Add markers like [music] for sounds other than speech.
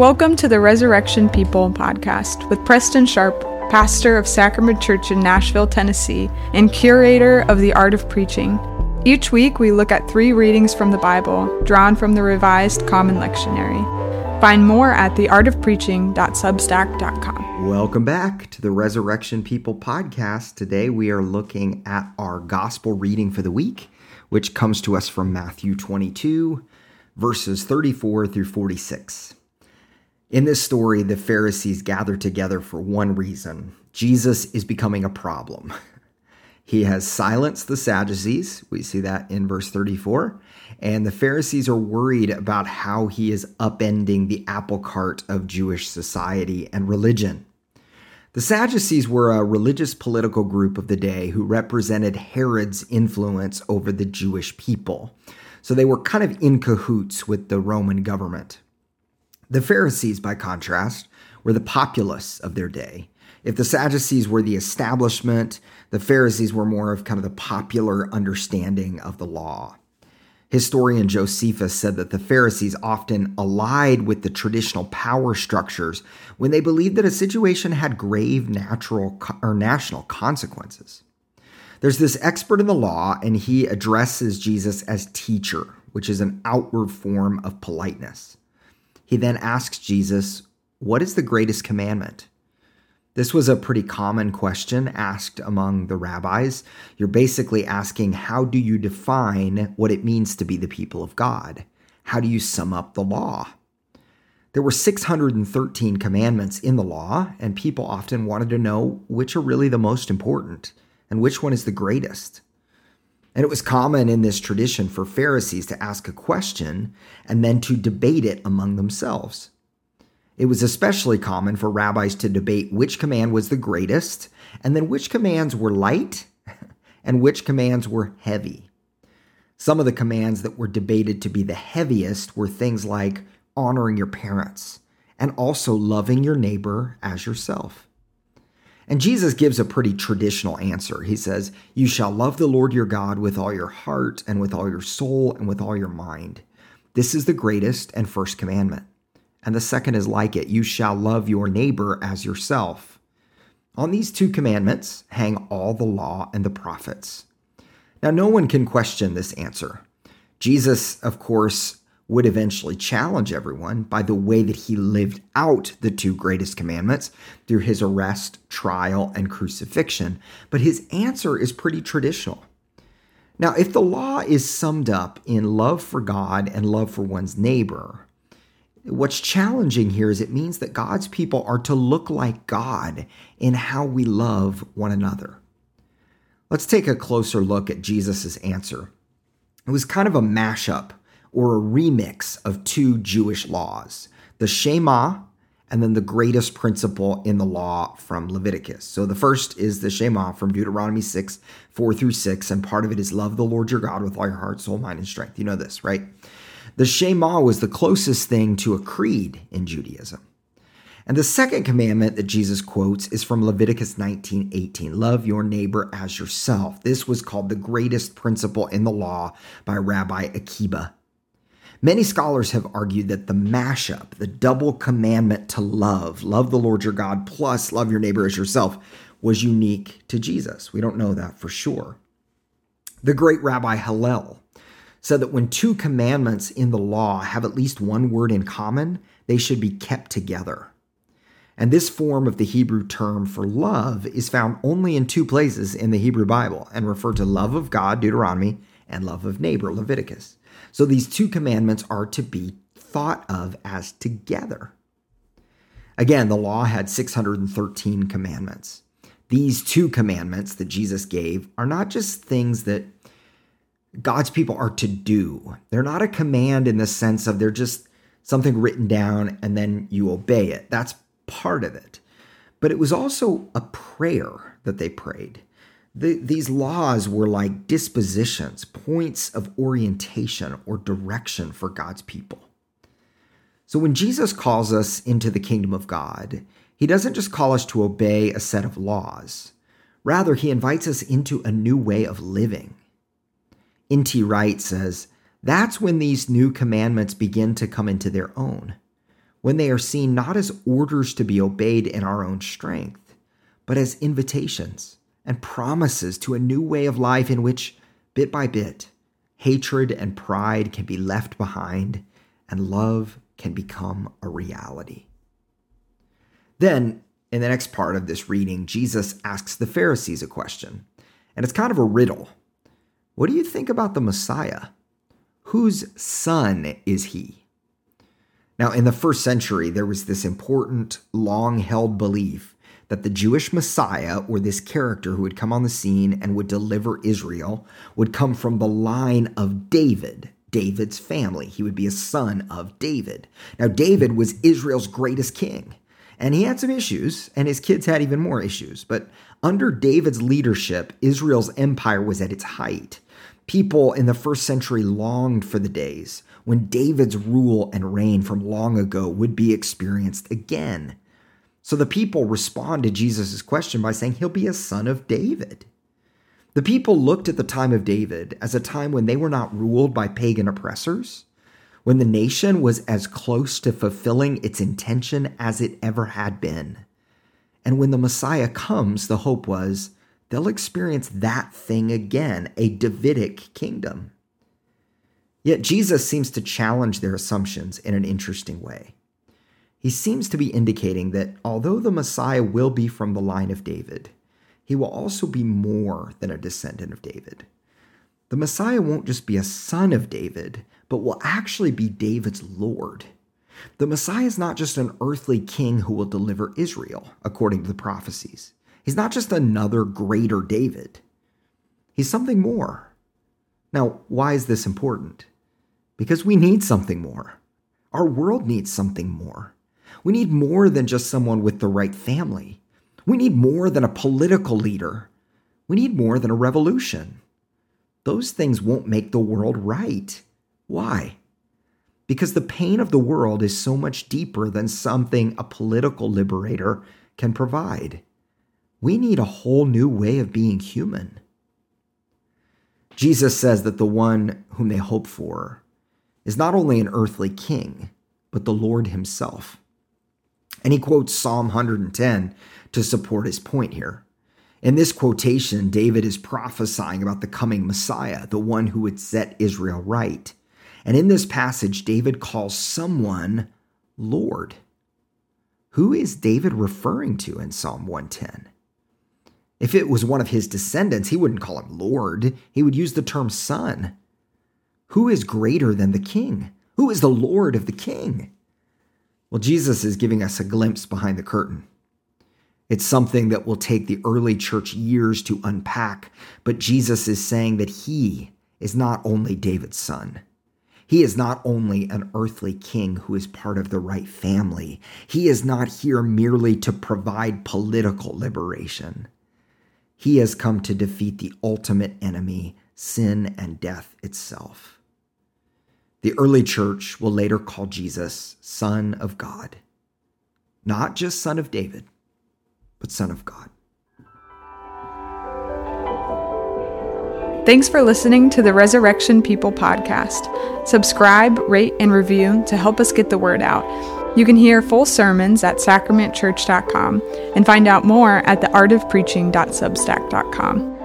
Welcome to the Resurrection People podcast with Preston Sharpe, pastor of Sacrament Church in Nashville, Tennessee, and curator of the Art of Preaching. Each week, we look at three readings from the Bible, drawn from the Revised Common Lectionary. Find more at theartofpreaching.substack.com. Welcome back to the Resurrection People podcast. Today, we are looking at our gospel reading for the week, which comes to us from Matthew 22, verses 34 through 46. In this story, the Pharisees gather together for one reason Jesus is becoming a problem. He has silenced the Sadducees. We see that in verse 34. And the Pharisees are worried about how he is upending the apple cart of Jewish society and religion. The Sadducees were a religious political group of the day who represented Herod's influence over the Jewish people. So they were kind of in cahoots with the Roman government. The Pharisees, by contrast, were the populace of their day. If the Sadducees were the establishment, the Pharisees were more of kind of the popular understanding of the law. Historian Josephus said that the Pharisees often allied with the traditional power structures when they believed that a situation had grave natural or national consequences. There's this expert in the law, and he addresses Jesus as teacher, which is an outward form of politeness. He then asks Jesus, What is the greatest commandment? This was a pretty common question asked among the rabbis. You're basically asking, How do you define what it means to be the people of God? How do you sum up the law? There were 613 commandments in the law, and people often wanted to know which are really the most important and which one is the greatest. And it was common in this tradition for Pharisees to ask a question and then to debate it among themselves. It was especially common for rabbis to debate which command was the greatest and then which commands were light [laughs] and which commands were heavy. Some of the commands that were debated to be the heaviest were things like honoring your parents and also loving your neighbor as yourself. And Jesus gives a pretty traditional answer. He says, You shall love the Lord your God with all your heart and with all your soul and with all your mind. This is the greatest and first commandment. And the second is like it you shall love your neighbor as yourself. On these two commandments hang all the law and the prophets. Now, no one can question this answer. Jesus, of course, would eventually challenge everyone by the way that he lived out the two greatest commandments through his arrest, trial, and crucifixion. But his answer is pretty traditional. Now, if the law is summed up in love for God and love for one's neighbor, what's challenging here is it means that God's people are to look like God in how we love one another. Let's take a closer look at Jesus' answer. It was kind of a mashup or a remix of two Jewish laws the Shema and then the greatest principle in the law from Leviticus. So the first is the Shema from Deuteronomy 6, 4 through 6, and part of it is love the Lord your God with all your heart, soul, mind, and strength. You know this, right? The Shema was the closest thing to a creed in Judaism. And the second commandment that Jesus quotes is from Leviticus 19 18. Love your neighbor as yourself. This was called the greatest principle in the law by Rabbi Akiba. Many scholars have argued that the mashup, the double commandment to love, love the Lord your God plus love your neighbor as yourself, was unique to Jesus. We don't know that for sure. The great Rabbi Hillel said that when two commandments in the law have at least one word in common, they should be kept together. And this form of the Hebrew term for love is found only in two places in the Hebrew Bible and refer to love of God, Deuteronomy, and love of neighbor, Leviticus. So these two commandments are to be thought of as together. Again, the law had 613 commandments. These two commandments that Jesus gave are not just things that God's people are to do. They're not a command in the sense of they're just something written down and then you obey it. That's part of it. But it was also a prayer that they prayed. The, these laws were like dispositions, points of orientation or direction for God's people. So when Jesus calls us into the kingdom of God, he doesn't just call us to obey a set of laws. Rather, he invites us into a new way of living. N.T. Wright says, That's when these new commandments begin to come into their own. when they are seen not as orders to be obeyed in our own strength, but as invitations and promises to a new way of life in which, bit by bit, hatred and pride can be left behind and love can become a reality. Then, in the next part of this reading, Jesus asks the Pharisees a question, and it's kind of a riddle. What do you think about the Messiah? Whose son is he? Now, in the first century, there was this important, long held belief that the Jewish Messiah, or this character who would come on the scene and would deliver Israel, would come from the line of David, David's family. He would be a son of David. Now, David was Israel's greatest king. And he had some issues, and his kids had even more issues. But under David's leadership, Israel's empire was at its height. People in the first century longed for the days when David's rule and reign from long ago would be experienced again. So the people respond to Jesus' question by saying he'll be a son of David. The people looked at the time of David as a time when they were not ruled by pagan oppressors, when the nation was as close to fulfilling its intention as it ever had been. And when the Messiah comes, the hope was they'll experience that thing again, a Davidic kingdom. Yet Jesus seems to challenge their assumptions in an interesting way. He seems to be indicating that although the Messiah will be from the line of David, he will also be more than a descendant of David. The Messiah won't just be a son of David, but will actually be David's Lord. The Messiah is not just an earthly king who will deliver Israel, according to the prophecies. He's not just another greater David. He's something more. Now, why is this important? Because we need something more. Our world needs something more. We need more than just someone with the right family. We need more than a political leader. We need more than a revolution. Those things won't make the world right. Why? Because the pain of the world is so much deeper than something a political liberator can provide. We need a whole new way of being human. Jesus says that the one whom they hope for is not only an earthly king, but the Lord himself. And he quotes Psalm 110 to support his point here. In this quotation, David is prophesying about the coming Messiah, the one who would set Israel right. And in this passage, David calls someone Lord. Who is David referring to in Psalm 110? If it was one of his descendants, he wouldn't call him Lord, he would use the term son. Who is greater than the king? Who is the Lord of the king? Well, Jesus is giving us a glimpse behind the curtain. It's something that will take the early church years to unpack, but Jesus is saying that he is not only David's son, he is not only an earthly king who is part of the right family. He is not here merely to provide political liberation. He has come to defeat the ultimate enemy, sin and death itself. The early church will later call Jesus Son of God. Not just Son of David, but Son of God. Thanks for listening to the Resurrection People podcast. Subscribe, rate, and review to help us get the word out. You can hear full sermons at sacramentchurch.com and find out more at theartofpreaching.substack.com.